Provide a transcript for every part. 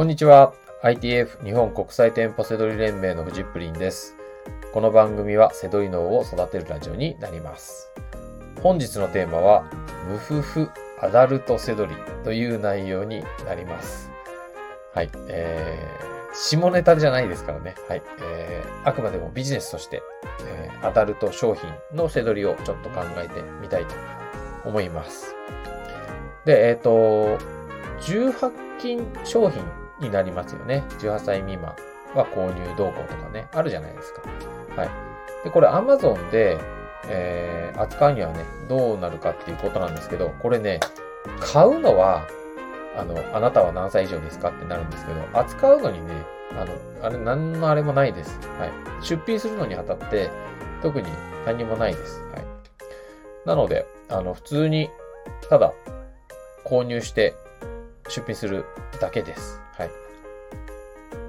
こんにちは。ITF 日本国際店舗セドリ連盟のフジップリンです。この番組はセドリ脳を育てるラジオになります。本日のテーマは、無夫婦アダルトセドリという内容になります。はい。えー、下ネタじゃないですからね。はい。えー、あくまでもビジネスとして、えー、アダルト商品のセドリをちょっと考えてみたいと思います。で、えっ、と、18金商品になりますよね。18歳未満は購入動向とかね、あるじゃないですか。はい。で、これ Amazon で、えー、扱うにはね、どうなるかっていうことなんですけど、これね、買うのは、あの、あなたは何歳以上ですかってなるんですけど、扱うのにね、あの、あれ、何のあれもないです。はい。出品するのにあたって、特に何もないです。はい。なので、あの、普通に、ただ、購入して出品するだけです。はい。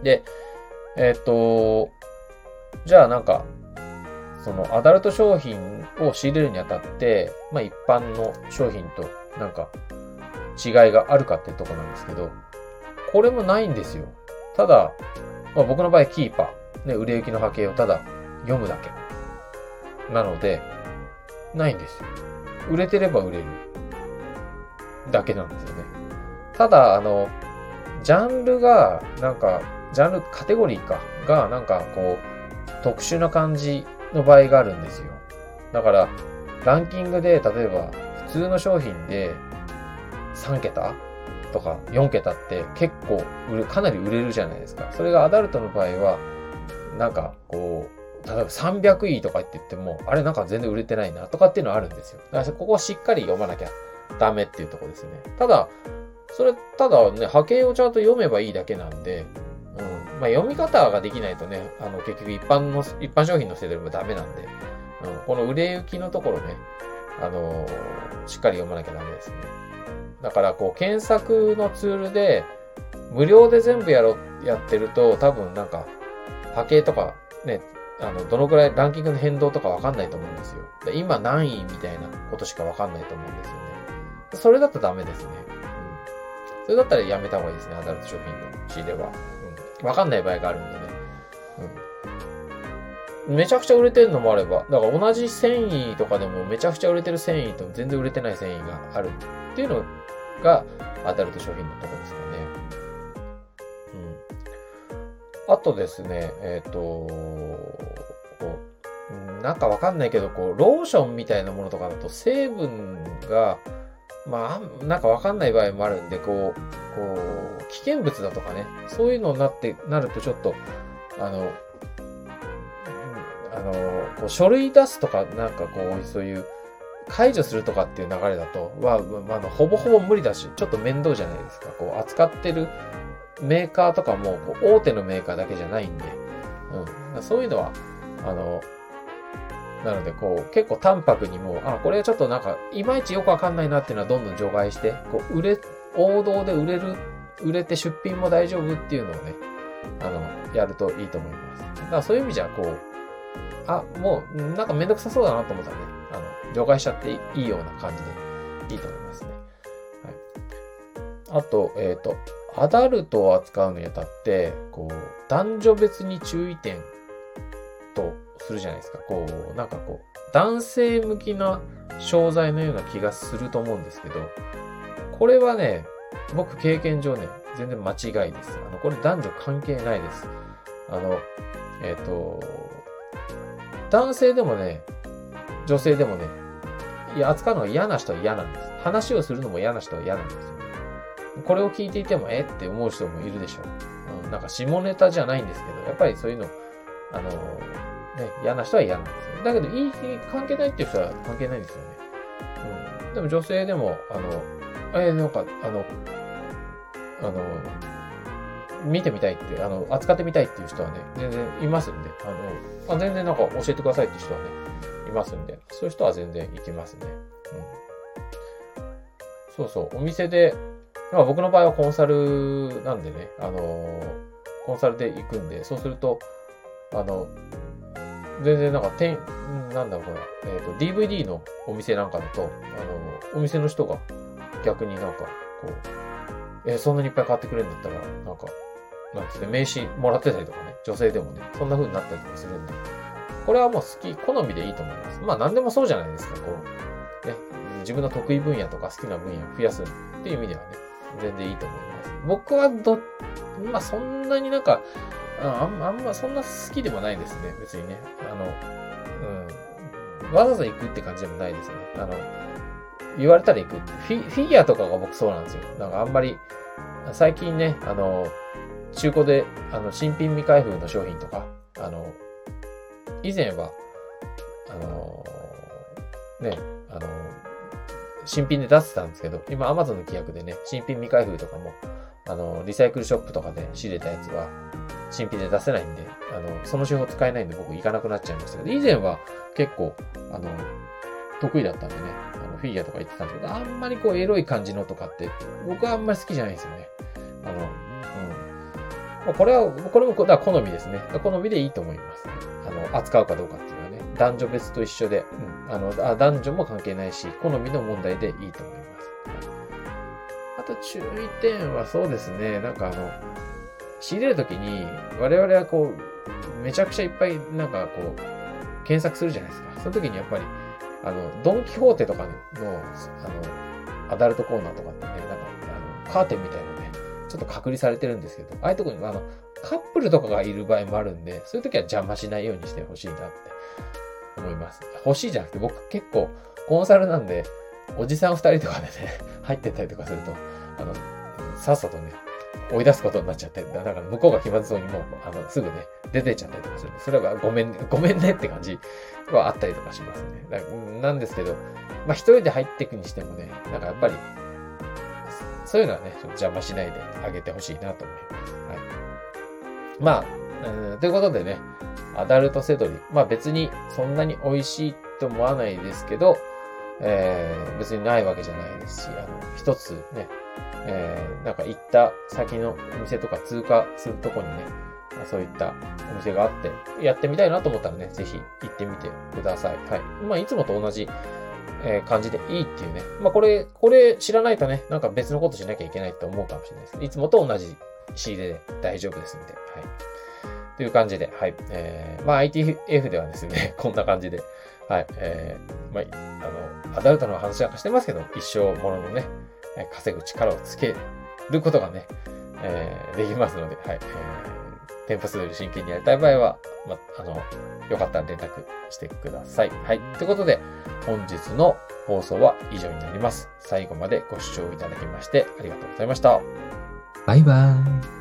で、えっ、と、じゃあなんか、そのアダルト商品を仕入れるにあたって、まあ一般の商品となんか違いがあるかっていうとこなんですけど、これもないんですよ。ただ、まあ僕の場合キーパー、ね、売れ行きの波形をただ読むだけ。なので、ないんですよ。売れてれば売れる。だけなんですよね。ただ、あの、ジャンルが、なんか、ジャンル、カテゴリーか、が、なんか、こう、特殊な感じの場合があるんですよ。だから、ランキングで、例えば、普通の商品で、3桁とか4桁って結構売る、かなり売れるじゃないですか。それがアダルトの場合は、なんか、こう、例えば300位とかって言っても、あれなんか全然売れてないなとかっていうのはあるんですよ。だからここはしっかり読まなきゃダメっていうとこですね。ただ、それ、ただね、波形をちゃんと読めばいいだけなんで、うん。まあ、読み方ができないとね、あの、結局一般の、一般商品のせいでもダメなんで、うん。この売れ行きのところね、あのーしっかり読まなきゃダメですね。だから、こう、検索のツールで、無料で全部やろ、やってると、多分なんか、波形とか、ね、あの、どのくらいランキングの変動とかわかんないと思うんですよ。今何位みたいなことしかわかんないと思うんですよね。それだとダメですね。それだったらやめた方がいいですね、アダルト商品の仕入れは。うん。わかんない場合があるんでね。うん。めちゃくちゃ売れてるのもあれば、だから同じ繊維とかでもめちゃくちゃ売れてる繊維と全然売れてない繊維があるっていうのがアダルト商品のとこですかね。うん。あとですね、えっ、とこう、うんなんかわかんないけど、こう、ローションみたいなものとかだと成分が、まあ、なんかわかんない場合もあるんで、こう、こう、危険物だとかね、そういうのになって、なるとちょっと、あの、あの、こう書類出すとか、なんかこう、そういう、解除するとかっていう流れだと、は、まあ、ほぼほぼ無理だし、ちょっと面倒じゃないですか。こう、扱ってるメーカーとかも、こう大手のメーカーだけじゃないんで、うん。そういうのは、あの、なので、こう、結構淡白にもう、あ、これちょっとなんか、いまいちよくわかんないなっていうのはどんどん除外して、こう、売れ、王道で売れる、売れて出品も大丈夫っていうのをね、あの、やるといいと思います。だからそういう意味じゃ、こう、あ、もう、なんかめんどくさそうだなと思ったらね、あの、除外しちゃっていいような感じでいいと思いますね。はい。あと、えっ、と、アダルトを扱うにあたって、こう、男女別に注意点とするじゃないですか。こう、なんかこう、男性向きな商材のような気がすると思うんですけど、これはね、僕経験上ね、全然間違いです。あの、これ男女関係ないです。あの、えっ、と、男性でもね、女性でもね、いや、扱うのが嫌な人は嫌なんです。話をするのも嫌な人は嫌なんですよ。これを聞いていても、え？って思う人もいるでしょう。うん、なんか下ネタじゃないんですけど、やっぱりそういうの、あの、ね、嫌な人は嫌なんですよ。だけど、いい日、関係ないっていう人は関係ないんですよね。うん。でも女性でも、あの、えーなんか、あの、あの、見てみたいって、あの、扱ってみたいっていう人はね、全然いますんで、あの、あ全然なんか教えてくださいっていう人はね、いますんで、そういう人は全然行きますね。うん。そうそう、お店で、まあ僕の場合はコンサルなんでね、あの、コンサルで行くんで、そうすると、あの、全然なんか、店、なんだろう、これ、えっ、と、DVD のお店なんかだと、あの、お店の人が逆になんか、こう、えー、そんなにいっぱい買ってくれるんだったら、なんか、なんですね、名刺もらってたりとかね、女性でもね、そんな風になったりとかするんで、これはもう好き、好みでいいと思います。まあ何でもそうじゃないですか、こう、ね、自分の得意分野とか好きな分野を増やすっていう意味ではね、全然いいと思います。僕はど、まあそんなになんか、あん、あんまそんな好きでもないですね、別にね。あの、うん。わざわざ行くって感じでもないですね。あの、言われたら行く。フィフィギュアとかが僕そうなんですよ。なんかあんまり、最近ね、あの、中古で、あの、新品未開封の商品とか、あの、以前は、あの、ね、あの、新品で出してたんですけど、今 Amazon の規約でね、新品未開封とかも、あの、リサイクルショップとかで仕入れたやつは、新品で出せないんで、あの、その手法使えないんで僕行かなくなっちゃいましたけど、以前は結構、あの、得意だったんでね、あの、フィギュアとか言ってたんですけど、あんまりこう、エロい感じのとかって、僕はあんまり好きじゃないんですよね。あの、うん。まあ、これは、これも、だ好みですね。好みでいいと思います。あの、扱うかどうかっていうのはね、男女別と一緒で、うん、あのあ、男女も関係ないし、好みの問題でいいと思います。あと注意点はそうですね、なんかあの、仕入れるときに、我々はこう、めちゃくちゃいっぱいなんかこう、検索するじゃないですか。その時にやっぱり、あの、ドンキホーテとかの、あの、アダルトコーナーとかってね、なんか、あの、カーテンみたいなね、ちょっと隔離されてるんですけど、ああいうとこに、あの、カップルとかがいる場合もあるんで、そういう時は邪魔しないようにしてほしいなって思います。欲しいじゃなくて、僕結構コンサルなんで、おじさん二人とかでね、入ってったりとかすると、あの、さっさとね、追い出すことになっちゃって、だから向こうが気まずそうにもう、あの、すぐね、出てっちゃったりとかするんで、それはごめん、ごめんねって感じはあったりとかしますね。だなんですけど、まあ一人で入っていくにしてもね、なんかやっぱり、そういうのはね、邪魔しないであげてほしいなと思います。はい。まあ、ということでね、アダルトセドリ。まあ別にそんなに美味しいと思わないですけど、えー、別にないわけじゃないですし、あの、一つね、えー、なんか行った先のお店とか通過するとこにね、そういったお店があって、やってみたいなと思ったらね、ぜひ行ってみてください。はい。まあ、いつもと同じ、えー、感じでいいっていうね。まあ、これ、これ知らないとね、なんか別のことしなきゃいけないって思うかもしれないです、いつもと同じ仕入れで大丈夫ですんで、はい。という感じで、はい。えー、まあ ITF ではですね、こんな感じで、はい。えー、まあ、あの、アダルトの話なんかしてますけど、一生もののね、え稼ぐ力をつけることがね、えー、できますので、はい。えー、店舗数より真剣にやりたい場合は、ま、あの、よかったら連絡してください。はい。ということで、本日の放送は以上になります。最後までご視聴いただきましてありがとうございました。バイバーイ。